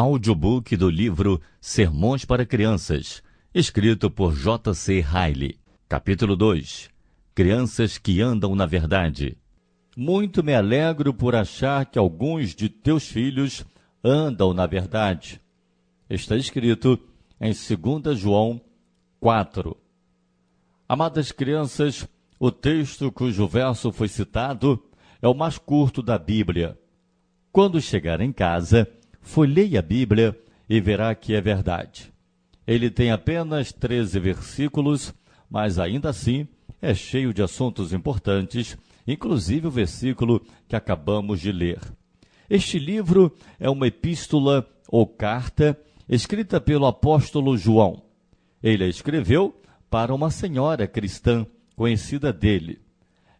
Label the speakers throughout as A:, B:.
A: Audiobook do livro Sermões para Crianças, escrito por J.C. Riley. Capítulo 2 Crianças que andam na verdade. Muito me alegro por achar que alguns de teus filhos andam na verdade. Está escrito em 2 João 4. Amadas crianças, o texto cujo verso foi citado é o mais curto da Bíblia. Quando chegar em casa, folheie a Bíblia e verá que é verdade. Ele tem apenas 13 versículos, mas ainda assim é cheio de assuntos importantes, inclusive o versículo que acabamos de ler. Este livro é uma epístola ou carta escrita pelo apóstolo João. Ele a escreveu para uma senhora cristã conhecida dele.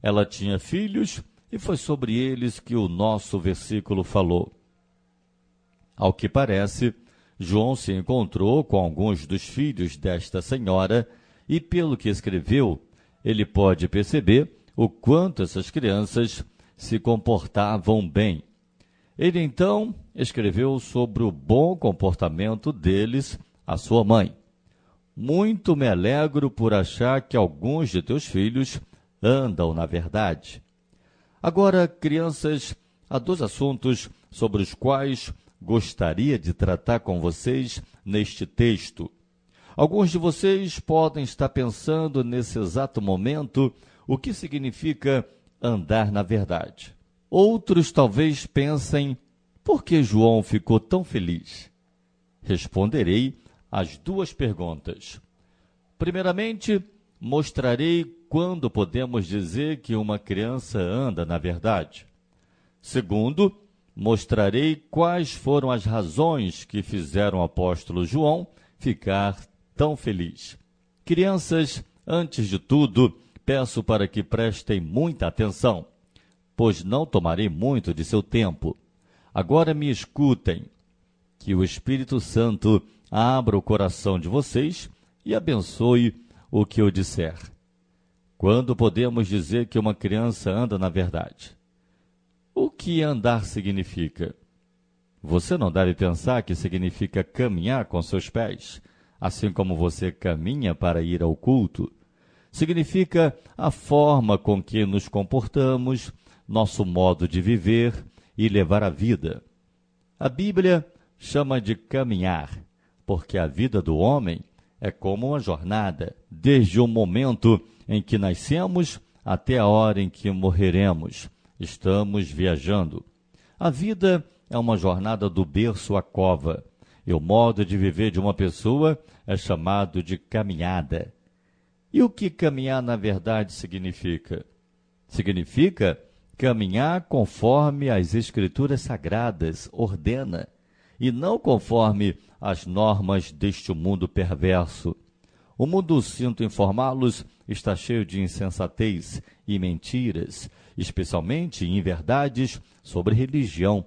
A: Ela tinha filhos e foi sobre eles que o nosso versículo falou. Ao que parece, João se encontrou com alguns dos filhos desta senhora e, pelo que escreveu, ele pode perceber o quanto essas crianças se comportavam bem. Ele então escreveu sobre o bom comportamento deles à sua mãe. Muito me alegro por achar que alguns de teus filhos andam na verdade. Agora, crianças, há dois assuntos sobre os quais gostaria de tratar com vocês neste texto. Alguns de vocês podem estar pensando nesse exato momento o que significa andar na verdade. Outros talvez pensem por que João ficou tão feliz. Responderei as duas perguntas. Primeiramente, mostrarei quando podemos dizer que uma criança anda na verdade. Segundo, mostrarei quais foram as razões que fizeram o apóstolo João ficar tão feliz. Crianças, antes de tudo, peço para que prestem muita atenção, pois não tomarei muito de seu tempo. Agora me escutem, que o Espírito Santo abra o coração de vocês e abençoe o que eu disser. Quando podemos dizer que uma criança anda na verdade? O que andar significa? Você não deve pensar que significa caminhar com seus pés, assim como você caminha para ir ao culto. Significa a forma com que nos comportamos, nosso modo de viver e levar a vida. A Bíblia chama de caminhar porque a vida do homem é como uma jornada, desde o momento em que nascemos até a hora em que morreremos. Estamos viajando. A vida é uma jornada do berço à cova, e o modo de viver de uma pessoa é chamado de caminhada. E o que caminhar na verdade significa? Significa caminhar conforme as Escrituras Sagradas ordena e não conforme as normas deste mundo perverso. O mundo, sinto informá-los, está cheio de insensatez e mentiras, especialmente inverdades sobre religião.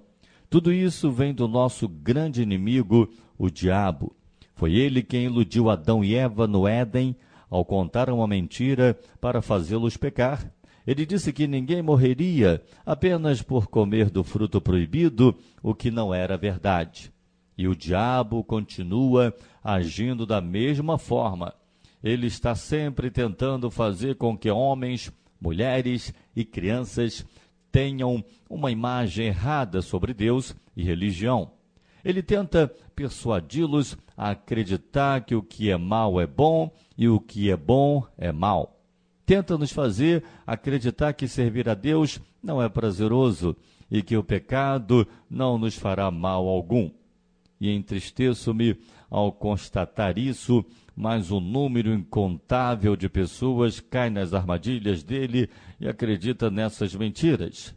A: Tudo isso vem do nosso grande inimigo, o diabo. Foi ele quem iludiu Adão e Eva no Éden ao contar uma mentira para fazê-los pecar. Ele disse que ninguém morreria apenas por comer do fruto proibido, o que não era verdade. E o diabo continua agindo da mesma forma. Ele está sempre tentando fazer com que homens, mulheres e crianças tenham uma imagem errada sobre Deus e religião. Ele tenta persuadi-los a acreditar que o que é mal é bom e o que é bom é mal tenta nos fazer acreditar que servir a Deus não é prazeroso e que o pecado não nos fará mal algum. E entristeço-me ao constatar isso, mas um número incontável de pessoas cai nas armadilhas dele e acredita nessas mentiras.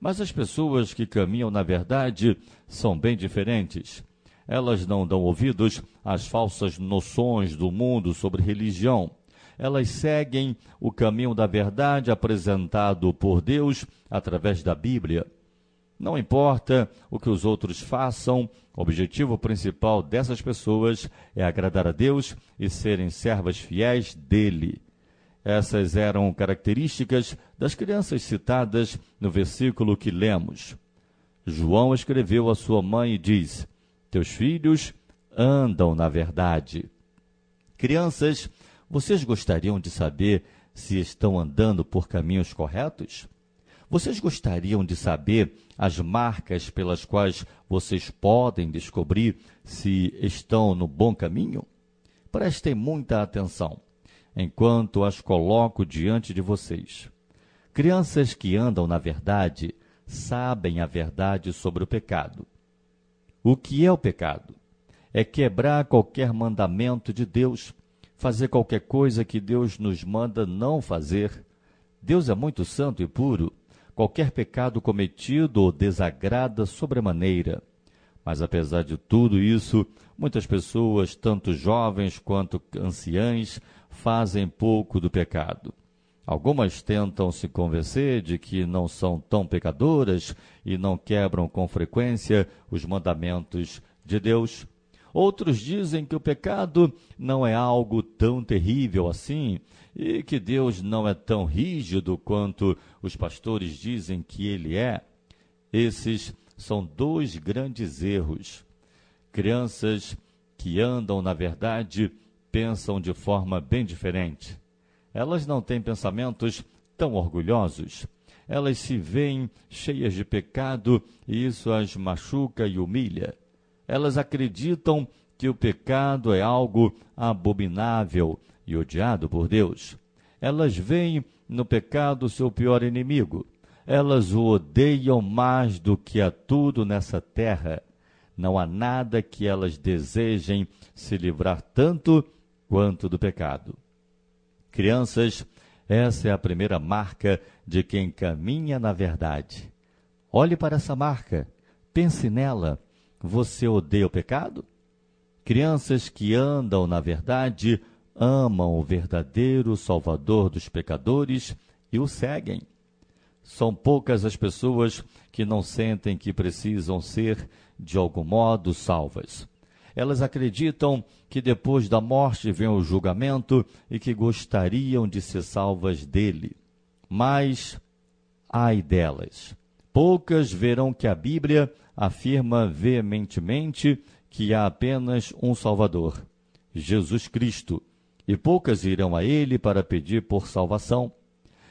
A: Mas as pessoas que caminham na verdade são bem diferentes. Elas não dão ouvidos às falsas noções do mundo sobre religião elas seguem o caminho da verdade apresentado por Deus através da Bíblia. Não importa o que os outros façam, o objetivo principal dessas pessoas é agradar a Deus e serem servas fiéis dele. Essas eram características das crianças citadas no versículo que lemos. João escreveu à sua mãe e diz: Teus filhos andam na verdade. Crianças, vocês gostariam de saber se estão andando por caminhos corretos? Vocês gostariam de saber as marcas pelas quais vocês podem descobrir se estão no bom caminho? Prestem muita atenção enquanto as coloco diante de vocês. Crianças que andam na verdade sabem a verdade sobre o pecado. O que é o pecado? É quebrar qualquer mandamento de Deus, fazer qualquer coisa que Deus nos manda não fazer. Deus é muito santo e puro. Qualquer pecado cometido o desagrada sobremaneira. Mas apesar de tudo isso, muitas pessoas, tanto jovens quanto anciãs, fazem pouco do pecado. Algumas tentam se convencer de que não são tão pecadoras e não quebram com frequência os mandamentos de Deus. Outros dizem que o pecado não é algo tão terrível assim e que Deus não é tão rígido quanto os pastores dizem que ele é. Esses são dois grandes erros. Crianças que andam na verdade pensam de forma bem diferente. Elas não têm pensamentos tão orgulhosos. Elas se veem cheias de pecado e isso as machuca e humilha. Elas acreditam que o pecado é algo abominável e odiado por Deus. Elas veem no pecado seu pior inimigo elas o odeiam mais do que a tudo nessa terra. Não há nada que elas desejem se livrar tanto quanto do pecado. Crianças, essa é a primeira marca de quem caminha na verdade. Olhe para essa marca, pense nela. Você odeia o pecado? Crianças que andam na verdade amam o verdadeiro Salvador dos pecadores e o seguem. São poucas as pessoas que não sentem que precisam ser, de algum modo, salvas. Elas acreditam que depois da morte vem o julgamento e que gostariam de ser salvas dele. Mas, ai delas! Poucas verão que a Bíblia afirma veementemente que há apenas um Salvador, Jesus Cristo, e poucas irão a Ele para pedir por salvação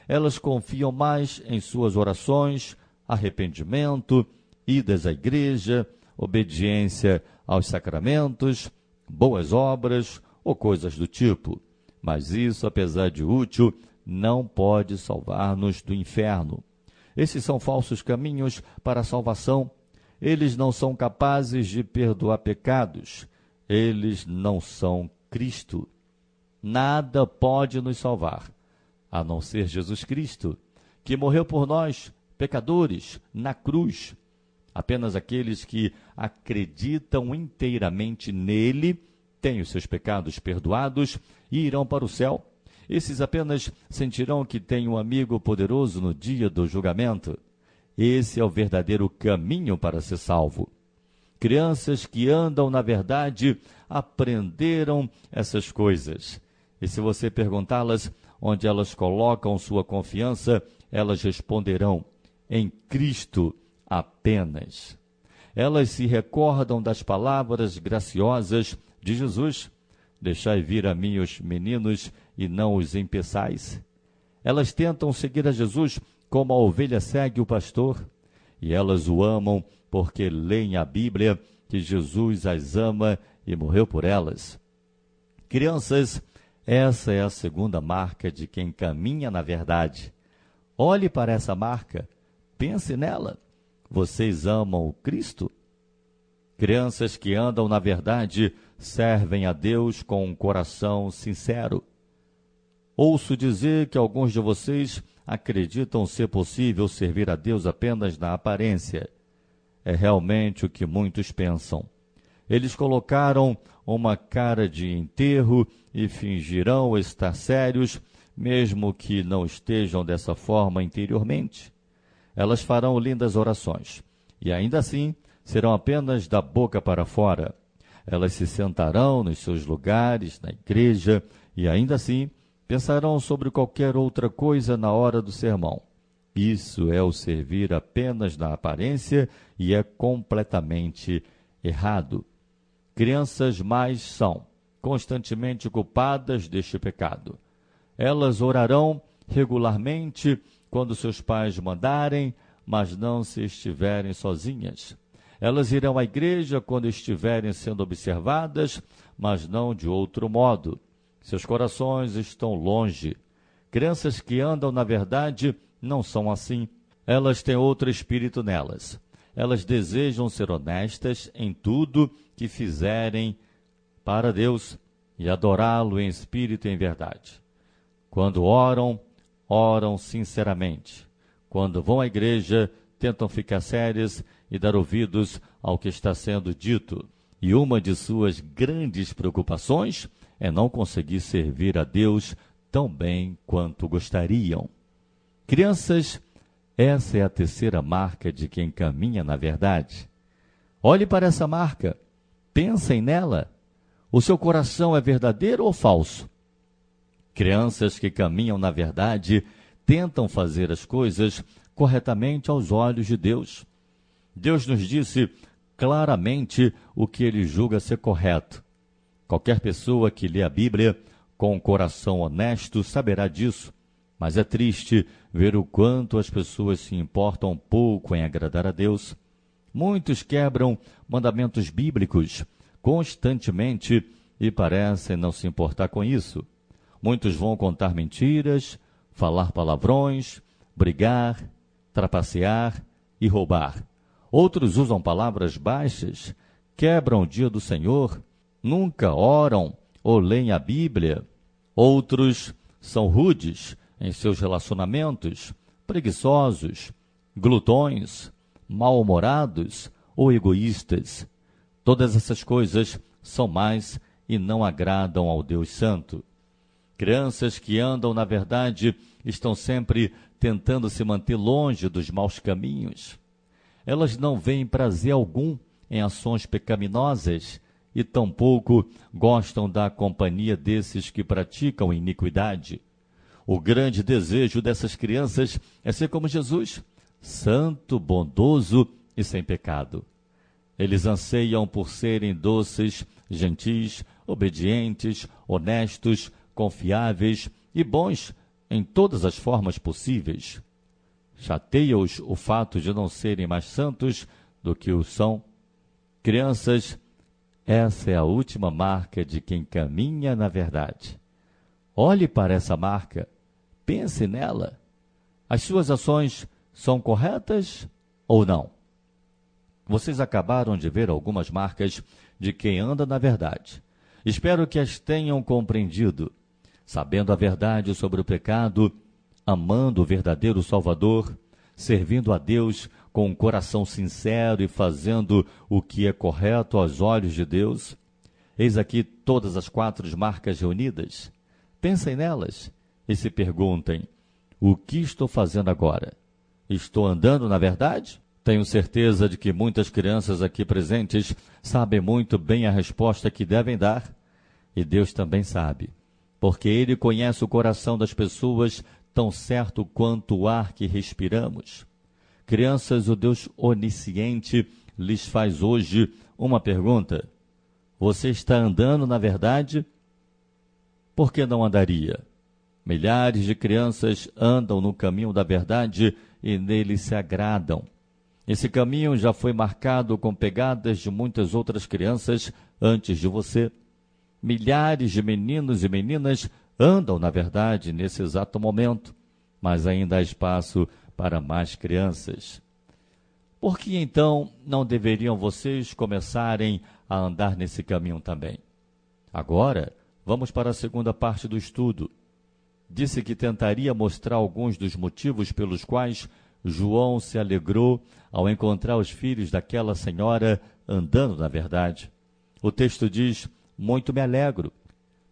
A: elas confiam mais em suas orações, arrependimento, idas à igreja, obediência aos sacramentos, boas obras ou coisas do tipo. Mas isso, apesar de útil, não pode salvar-nos do inferno. Esses são falsos caminhos para a salvação. Eles não são capazes de perdoar pecados. Eles não são Cristo. Nada pode nos salvar a não ser Jesus Cristo, que morreu por nós, pecadores, na cruz. Apenas aqueles que acreditam inteiramente nele têm os seus pecados perdoados e irão para o céu. Esses apenas sentirão que têm um amigo poderoso no dia do julgamento. Esse é o verdadeiro caminho para ser salvo. Crianças que andam na verdade aprenderam essas coisas. E se você perguntá-las onde elas colocam sua confiança, elas responderão: em Cristo apenas. Elas se recordam das palavras graciosas de Jesus: Deixai vir a mim os meninos e não os empeçais. Elas tentam seguir a Jesus como a ovelha segue o pastor, e elas o amam porque leem a Bíblia que Jesus as ama e morreu por elas. Crianças, essa é a segunda marca de quem caminha na verdade. Olhe para essa marca, pense nela. Vocês amam o Cristo? Crianças que andam na verdade servem a Deus com um coração sincero. Ouço dizer que alguns de vocês acreditam ser possível servir a Deus apenas na aparência. É realmente o que muitos pensam. Eles colocaram uma cara de enterro e fingirão estar sérios, mesmo que não estejam dessa forma interiormente. Elas farão lindas orações, e ainda assim serão apenas da boca para fora. Elas se sentarão nos seus lugares, na igreja, e ainda assim pensarão sobre qualquer outra coisa na hora do sermão. Isso é o servir apenas na aparência e é completamente errado. crianças mais são constantemente culpadas deste pecado. Elas orarão regularmente quando seus pais mandarem, mas não se estiverem sozinhas. Elas irão à igreja quando estiverem sendo observadas, mas não de outro modo. Seus corações estão longe. Crianças que andam na verdade não são assim. Elas têm outro espírito nelas. Elas desejam ser honestas em tudo que fizerem para Deus e adorá-lo em espírito e em verdade. Quando oram, oram sinceramente. Quando vão à igreja, tentam ficar sérias e dar ouvidos ao que está sendo dito. E uma de suas grandes preocupações é não conseguir servir a Deus tão bem quanto gostariam. Crianças, essa é a terceira marca de quem caminha na verdade. Olhe para essa marca, pensem nela. O seu coração é verdadeiro ou falso? Crianças que caminham na verdade tentam fazer as coisas corretamente aos olhos de Deus. Deus nos disse claramente o que ele julga ser correto. Qualquer pessoa que lê a Bíblia com um coração honesto saberá disso, mas é triste ver o quanto as pessoas se importam pouco em agradar a Deus. Muitos quebram mandamentos bíblicos constantemente e parecem não se importar com isso. Muitos vão contar mentiras, falar palavrões, brigar, trapacear e roubar. Outros usam palavras baixas, quebram o dia do Senhor, nunca oram ou leem a Bíblia. Outros são rudes em seus relacionamentos, preguiçosos, glutões, mal-humorados ou egoístas. Todas essas coisas são mais e não agradam ao Deus Santo. Crianças que andam na verdade estão sempre tentando se manter longe dos maus caminhos. Elas não veem prazer algum em ações pecaminosas e tampouco gostam da companhia desses que praticam iniquidade. O grande desejo dessas crianças é ser como Jesus, santo, bondoso e sem pecado. Eles anseiam por serem doces, gentis, obedientes, honestos, confiáveis e bons em todas as formas possíveis. Chateia-os o fato de não serem mais santos do que o são. Crianças, essa é a última marca de quem caminha na verdade. Olhe para essa marca, pense nela. As suas ações são corretas ou não? Vocês acabaram de ver algumas marcas de quem anda na verdade. Espero que as tenham compreendido sabendo a verdade sobre o pecado, amando o verdadeiro Salvador, servindo a Deus com um coração sincero e fazendo o que é correto aos olhos de Deus. Eis aqui todas as quatro marcas reunidas. Pensem nelas e se perguntem: o que estou fazendo agora? Estou andando na verdade? Tenho certeza de que muitas crianças aqui presentes sabem muito bem a resposta que devem dar, e Deus também sabe porque ele conhece o coração das pessoas tão certo quanto o ar que respiramos. Crianças, o Deus onisciente lhes faz hoje uma pergunta: Você está andando na verdade? Por que não andaria? Milhares de crianças andam no caminho da verdade e nele se agradam. Esse caminho já foi marcado com pegadas de muitas outras crianças antes de você milhares de meninos e meninas andam, na verdade, nesse exato momento, mas ainda há espaço para mais crianças. Por que então não deveriam vocês começarem a andar nesse caminho também? Agora, vamos para a segunda parte do estudo. Disse que tentaria mostrar alguns dos motivos pelos quais João se alegrou ao encontrar os filhos daquela senhora andando na verdade. O texto diz: muito me alegro.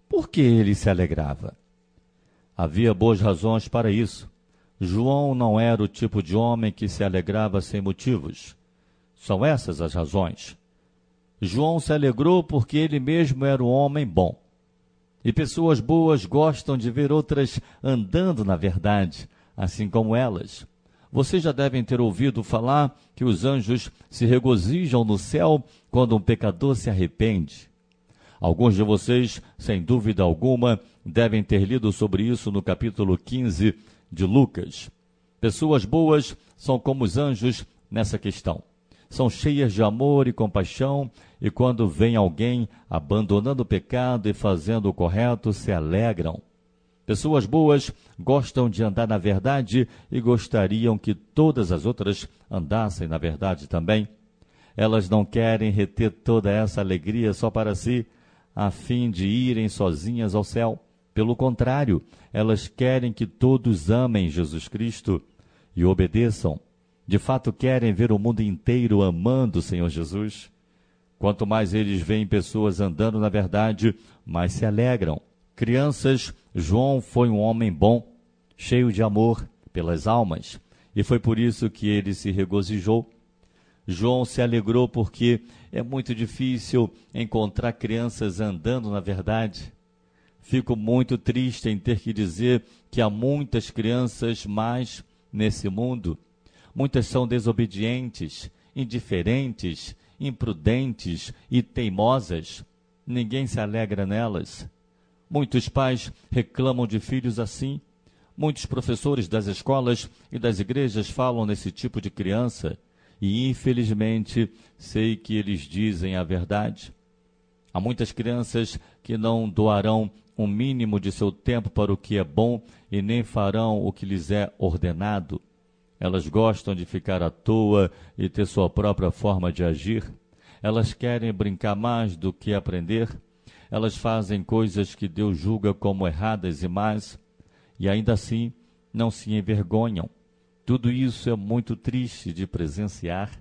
A: Por que ele se alegrava? Havia boas razões para isso. João não era o tipo de homem que se alegrava sem motivos. São essas as razões. João se alegrou porque ele mesmo era um homem bom. E pessoas boas gostam de ver outras andando na verdade, assim como elas. Vocês já devem ter ouvido falar que os anjos se regozijam no céu quando um pecador se arrepende. Alguns de vocês, sem dúvida alguma, devem ter lido sobre isso no capítulo 15 de Lucas. Pessoas boas são como os anjos nessa questão. São cheias de amor e compaixão, e quando vem alguém abandonando o pecado e fazendo o correto, se alegram. Pessoas boas gostam de andar na verdade e gostariam que todas as outras andassem na verdade também. Elas não querem reter toda essa alegria só para si, a fim de irem sozinhas ao céu. Pelo contrário, elas querem que todos amem Jesus Cristo e obedeçam. De fato, querem ver o mundo inteiro amando o Senhor Jesus. Quanto mais eles veem pessoas andando na verdade, mais se alegram. Crianças, João foi um homem bom, cheio de amor pelas almas, e foi por isso que ele se regozijou. João se alegrou porque é muito difícil encontrar crianças andando na verdade. Fico muito triste em ter que dizer que há muitas crianças mais nesse mundo. Muitas são desobedientes, indiferentes, imprudentes e teimosas. Ninguém se alegra nelas. Muitos pais reclamam de filhos assim. Muitos professores das escolas e das igrejas falam nesse tipo de criança. E infelizmente sei que eles dizem a verdade. Há muitas crianças que não doarão um mínimo de seu tempo para o que é bom e nem farão o que lhes é ordenado. Elas gostam de ficar à toa e ter sua própria forma de agir. Elas querem brincar mais do que aprender elas fazem coisas que Deus julga como erradas e más, e ainda assim não se envergonham. Tudo isso é muito triste de presenciar.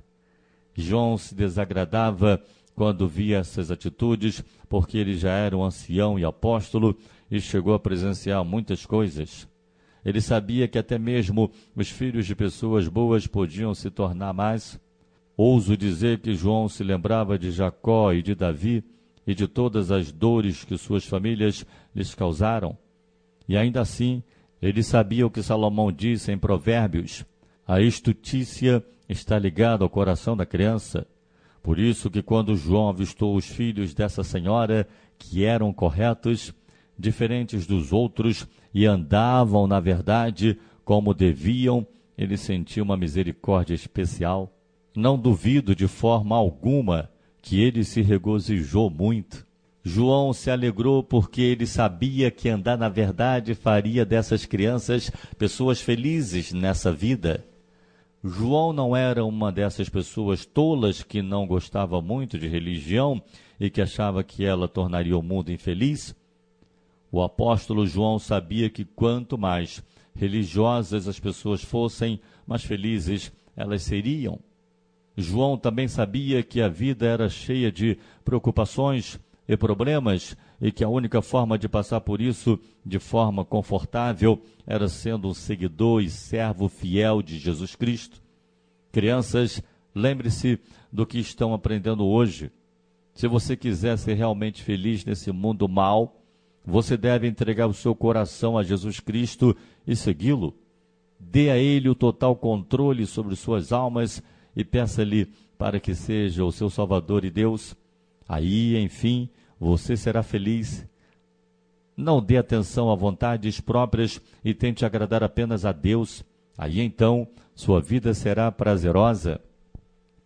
A: João se desagradava quando via essas atitudes, porque ele já era um ancião e apóstolo e chegou a presenciar muitas coisas. Ele sabia que até mesmo os filhos de pessoas boas podiam se tornar mais. Ouso dizer que João se lembrava de Jacó e de Davi, e de todas as dores que suas famílias lhes causaram. E ainda assim, ele sabia o que Salomão disse em Provérbios: a estutícia está ligada ao coração da criança. Por isso que quando João avistou os filhos dessa senhora, que eram corretos, diferentes dos outros, e andavam na verdade como deviam, ele sentiu uma misericórdia especial. Não duvido de forma alguma que ele se regozijou muito. João se alegrou porque ele sabia que andar na verdade faria dessas crianças pessoas felizes nessa vida. João não era uma dessas pessoas tolas que não gostava muito de religião e que achava que ela tornaria o mundo infeliz. O apóstolo João sabia que quanto mais religiosas as pessoas fossem, mais felizes elas seriam. João também sabia que a vida era cheia de preocupações e problemas e que a única forma de passar por isso de forma confortável era sendo um seguidor e servo fiel de Jesus Cristo. Crianças, lembre-se do que estão aprendendo hoje. Se você quiser ser realmente feliz nesse mundo mal, você deve entregar o seu coração a Jesus Cristo e segui-lo. Dê a Ele o total controle sobre suas almas e peça-lhe para que seja o seu Salvador e Deus. Aí, enfim, você será feliz. Não dê atenção a vontades próprias e tente agradar apenas a Deus. Aí então sua vida será prazerosa.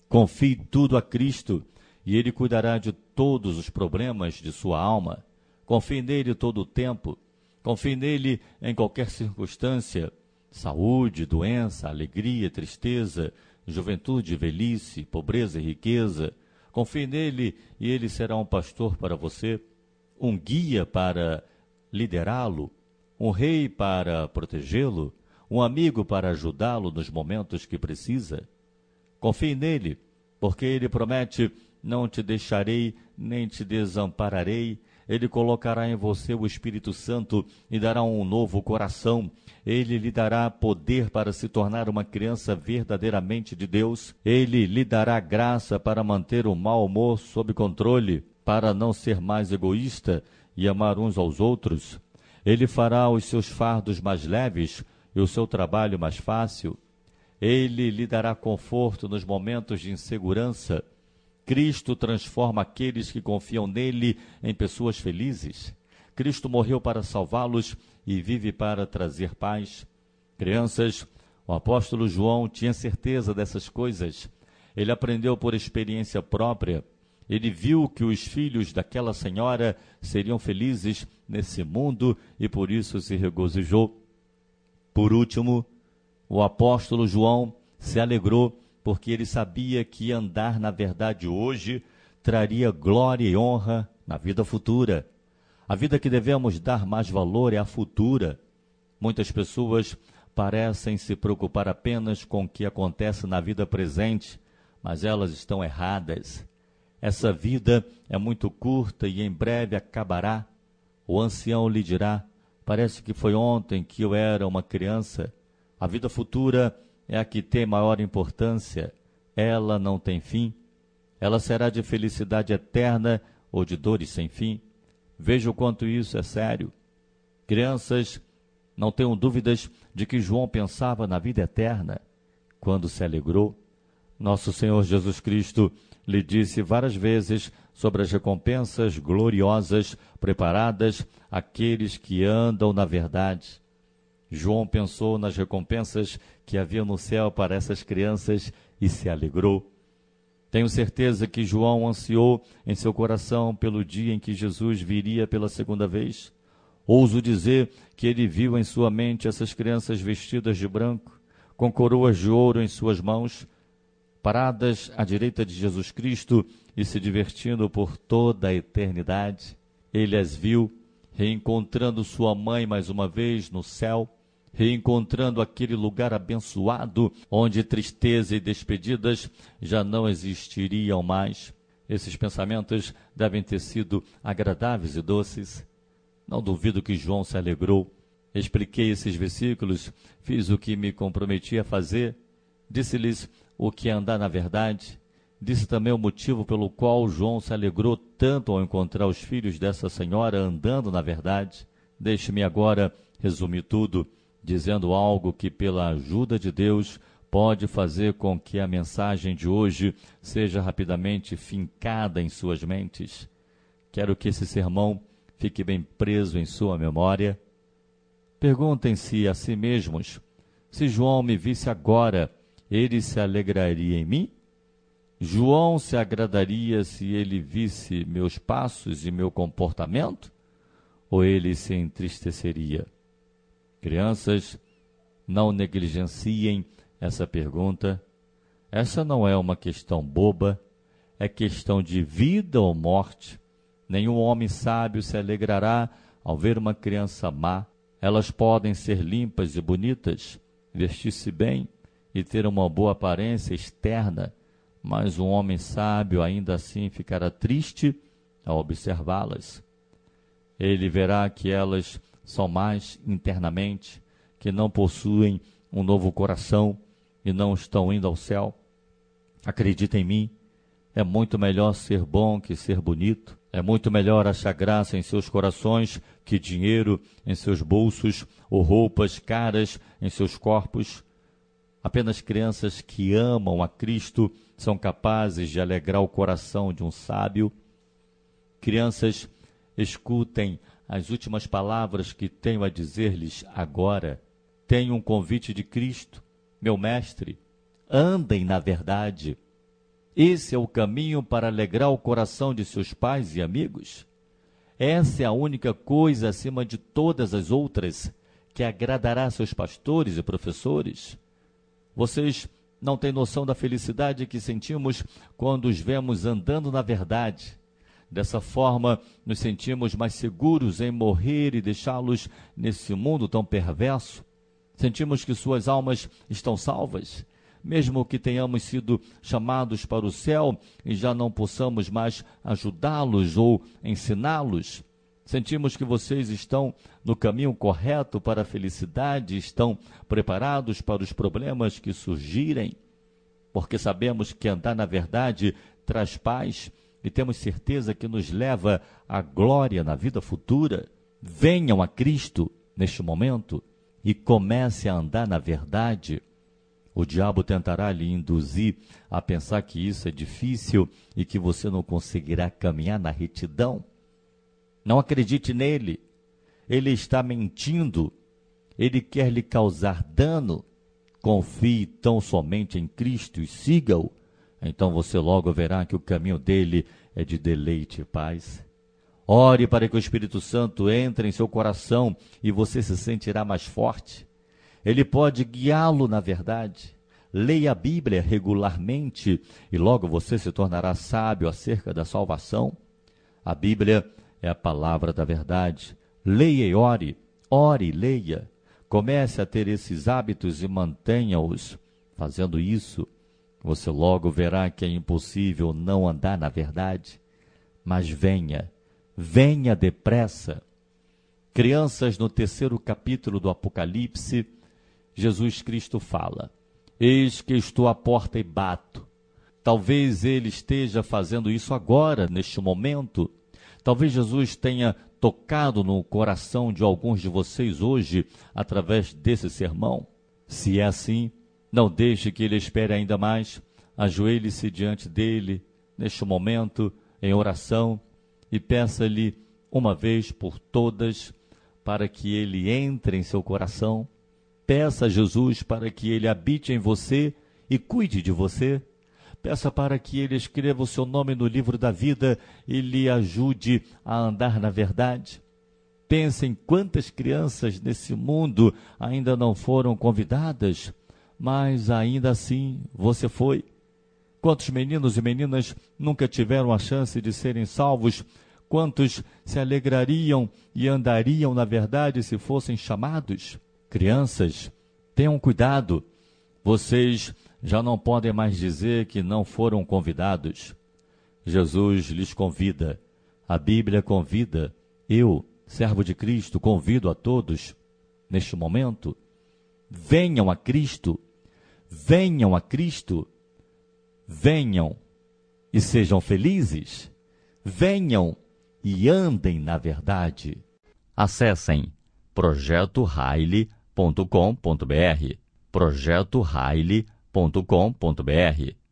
A: Confie tudo a Cristo e Ele cuidará de todos os problemas de sua alma. Confie nele todo o tempo. Confie nele em qualquer circunstância saúde, doença, alegria, tristeza, juventude, velhice, pobreza e riqueza. Confie nele e ele será um pastor para você, um guia para liderá-lo, um rei para protegê-lo, um amigo para ajudá-lo nos momentos que precisa. Confie nele, porque ele promete: não te deixarei nem te desampararei ele colocará em você o Espírito Santo e dará um novo coração. Ele lhe dará poder para se tornar uma criança verdadeiramente de Deus. Ele lhe dará graça para manter o mau humor sob controle, para não ser mais egoísta e amar uns aos outros. Ele fará os seus fardos mais leves e o seu trabalho mais fácil. Ele lhe dará conforto nos momentos de insegurança. Cristo transforma aqueles que confiam nele em pessoas felizes. Cristo morreu para salvá-los e vive para trazer paz. Crianças, o apóstolo João tinha certeza dessas coisas. Ele aprendeu por experiência própria. Ele viu que os filhos daquela senhora seriam felizes nesse mundo e por isso se regozijou. Por último, o apóstolo João se alegrou porque ele sabia que andar na verdade hoje traria glória e honra na vida futura. A vida que devemos dar mais valor é a futura. Muitas pessoas parecem se preocupar apenas com o que acontece na vida presente, mas elas estão erradas. Essa vida é muito curta e em breve acabará. O ancião lhe dirá: Parece que foi ontem que eu era uma criança. A vida futura é a que tem maior importância. Ela não tem fim. Ela será de felicidade eterna ou de dores sem fim. Veja o quanto isso é sério. Crianças, não tenham dúvidas de que João pensava na vida eterna quando se alegrou. Nosso Senhor Jesus Cristo lhe disse várias vezes sobre as recompensas gloriosas preparadas àqueles que andam na verdade. João pensou nas recompensas que havia no céu para essas crianças e se alegrou. Tenho certeza que João ansiou em seu coração pelo dia em que Jesus viria pela segunda vez. Ouso dizer que ele viu em sua mente essas crianças vestidas de branco, com coroas de ouro em suas mãos, paradas à direita de Jesus Cristo e se divertindo por toda a eternidade. Ele as viu, reencontrando sua mãe mais uma vez no céu, reencontrando aquele lugar abençoado onde tristeza e despedidas já não existiriam mais. Esses pensamentos devem ter sido agradáveis e doces. Não duvido que João se alegrou. Expliquei esses versículos, fiz o que me comprometi a fazer, disse-lhes o que é andar na verdade. Disse também o motivo pelo qual João se alegrou tanto ao encontrar os filhos dessa senhora andando na verdade. Deixe-me agora resumir tudo dizendo algo que, pela ajuda de Deus, pode fazer com que a mensagem de hoje seja rapidamente fincada em suas mentes. Quero que esse sermão fique bem preso em sua memória. Perguntem-se a si mesmos: se João me visse agora, ele se alegraria em mim? João se agradaria se ele visse meus passos e meu comportamento? Ou ele se entristeceria? Crianças, não negligenciem essa pergunta. Essa não é uma questão boba, é questão de vida ou morte. Nenhum homem sábio se alegrará ao ver uma criança má. Elas podem ser limpas e bonitas, vestir-se bem e ter uma boa aparência externa, mas um homem sábio ainda assim ficará triste ao observá-las. Ele verá que elas são mais internamente, que não possuem um novo coração e não estão indo ao céu. Acredita em mim, é muito melhor ser bom que ser bonito. É muito melhor achar graça em seus corações que dinheiro em seus bolsos ou roupas caras em seus corpos. Apenas crianças que amam a Cristo são capazes de alegrar o coração de um sábio. Crianças, escutem as últimas palavras que tenho a dizer-lhes agora. Tenho um convite de Cristo, meu Mestre. Andem na verdade. Esse é o caminho para alegrar o coração de seus pais e amigos. Essa é a única coisa acima de todas as outras que agradará seus pastores e professores. Vocês não têm noção da felicidade que sentimos quando os vemos andando na verdade Dessa forma, nos sentimos mais seguros em morrer e deixá-los nesse mundo tão perverso. Sentimos que suas almas estão salvas, mesmo que tenhamos sido chamados para o céu e já não possamos mais ajudá-los ou ensiná-los. Sentimos que vocês estão no caminho correto para a felicidade, estão preparados para os problemas que surgirem, porque sabemos que andar na verdade traz paz e temos certeza que nos leva à glória na vida futura, venham a Cristo neste momento e comece a andar na verdade. O diabo tentará lhe induzir a pensar que isso é difícil e que você não conseguirá caminhar na retidão. Não acredite nele. Ele está mentindo. Ele quer lhe causar dano. Confie tão somente em Cristo e siga-o. Então você logo verá que o caminho dele é de deleite e paz. Ore para que o Espírito Santo entre em seu coração e você se sentirá mais forte. Ele pode guiá-lo na verdade. Leia a Bíblia regularmente e logo você se tornará sábio acerca da salvação. A Bíblia é a palavra da verdade. Leia e ore, ore e leia. Comece a ter esses hábitos e mantenha-os. Fazendo isso, você logo verá que é impossível não andar na verdade. Mas venha, venha depressa. Crianças, no terceiro capítulo do Apocalipse, Jesus Cristo fala: Eis que estou à porta e bato. Talvez ele esteja fazendo isso agora, neste momento. Talvez Jesus tenha tocado no coração de alguns de vocês hoje através desse sermão. Se é assim, não deixe que ele espere ainda mais. Ajoelhe-se diante dele neste momento em oração e peça-lhe uma vez por todas para que ele entre em seu coração. Peça a Jesus para que ele habite em você e cuide de você. Peça para que ele escreva o seu nome no livro da vida e lhe ajude a andar na verdade. Pense em quantas crianças nesse mundo ainda não foram convidadas, mas ainda assim você foi. Quantos meninos e meninas nunca tiveram a chance de serem salvos? Quantos se alegrariam e andariam na verdade se fossem chamados? Crianças, tenham cuidado. Vocês já não podem mais dizer que não foram convidados. Jesus lhes convida. A Bíblia convida. Eu, servo de Cristo, convido a todos, neste momento, venham a Cristo. Venham a Cristo venham e sejam felizes, venham e andem na verdade. Acessem projetoraile.com.br projetoraile.com.br